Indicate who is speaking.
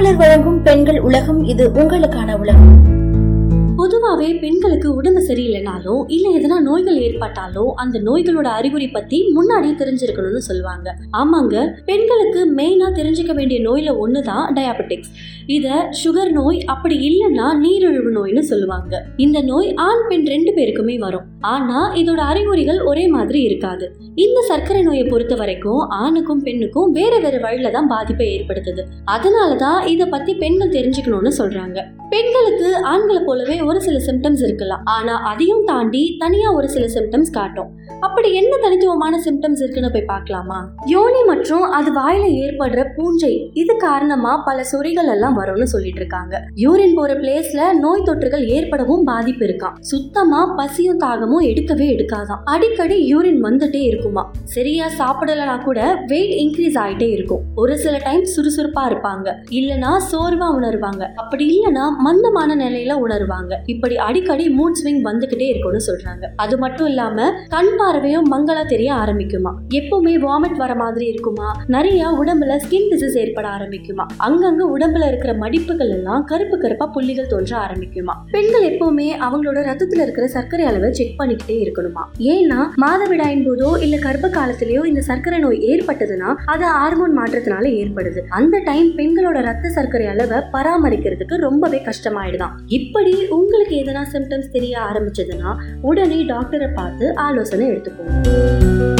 Speaker 1: மாமலர் வழங்கும் பெண்கள் உலகம் இது உங்களுக்கான உலகம்.
Speaker 2: பொதுவாகவே பெண்களுக்கு உடம்பு சரியில்லைனாலும் இல்லை எதனா நோய்கள் ஏற்பட்டாலோ அந்த நோய்களோட அறிகுறி பத்தி முன்னாடியே தெரிஞ்சிருக்கணும்னு சொல்லுவாங்க. ஆமாங்க பெண்களுக்கு மெயினா தெரிஞ்சுக்க வேண்டிய நோயில ஒண்ணுதான் டயாபெட்டிக்ஸ் இத சுகர் நோய் அப்படி இல்லைன்னா நீரிழிவு நோய்னு சொல்லுவாங்க. இந்த நோய் ஆண் பெண் ரெண்டு பேருக்குமே வரும். ஆனா இதோட அறிகுறிகள் ஒரே மாதிரி இருக்காது. இந்த சர்க்கரை நோயை பொறுத்த வரைக்கும் ஆணுக்கும் பெண்ணுக்கும் வேற வேற வழியில தான் பாதிப்பை ஏற்படுத்துது. அதனாலதான் இத பத்தி பெண்கள் தெரிஞ்சுக்கணும்னு சொல்றாங்க. பெண்களுக்கு ஆண்களை போலவே ஒரு சில சிம்டம்ஸ் இருக்கலாம். ஆனா அதையும் தாண்டி தனியா ஒரு சில சிம்டம்ஸ் காட்டும். அப்படி என்ன தனித்துவமான சிம்டம்ஸ் இருக்குன்னு போய் பார்க்கலாமா? யோனி மற்றும் அது வாயில ஏற்படுற பூஞ்சை இது காரணமா பல சொறிகள் எல்லாம் வரும்னு சொல்லிட்டு இருக்காங்க யூரின் போற பிளேஸ்ல நோய் தொற்றுகள் ஏற்படவும் பாதிப்பு இருக்காம். சுத்தமா பசியும் தாகமும் எடுக்கவே எடுக்காதாம். அடிக்கடி யூரின் வந்துட்டே இருக்குமா சரியா சாப்பிடலனா கூட வெயிட் இன்க்ரீஸ் ஆயிட்டே இருக்கும். ஒரு சில டைம் சுறுசுறுப்பா இருப்பாங்க. இல்லனா சோர்வா உணர்வாங்க. அப்படி இல்லனா மந்தமான நிலையில உணர்வாங்க. இப்படி அடிக்கடி மூட் ஸ்விங் வந்துகிட்டே இருக்கும்னு சொல்றாங்க. அது மட்டும் இல்லாம கண் பார்வையும் மங்களா தெரிய ஆரம்பிக்குமா எப்பவுமே வாமிட் வர மாதிரி இருக்குமா நிறைய உடம்புல ஸ்கின் டிசீஸ் ஏற்பட ஆரம்பிக்குமா அங்கங்க உடம்புல இருக்கிற மடிப்புகள் எல்லாம் கருப்பு கருப்பா புள்ளிகள் தோன்ற ஆரம்பிக்குமா? பெண்கள் எப்பவுமே அவங்களோட ரத்தத்துல இருக்கிற சர்க்கரை அளவை செக் பண்ணிக்கிட்டே இருக்கணுமா? ஏன்னா மாதவிடாயின் போதோ இல்ல கர்ப்ப காலத்திலயோ இந்த சர்க்கரை நோய் ஏற்பட்டதுன்னா அது ஹார்மோன் மாற்றத்தினால ஏற்படுது. அந்த டைம் பெண்களோட ரத்த சர்க்கரை அளவை பராமரிக்கிறதுக்கு ரொம்பவே கஷ்டமாயிடுதான். இப்படி உங்களுக்கு எதனா சிம்டம்ஸ் தெரிய ஆரம்பிச்சதுன்னா உடனே டாக்டரை பார்த்து ஆலோசனை எடுத்துக்கோங்க.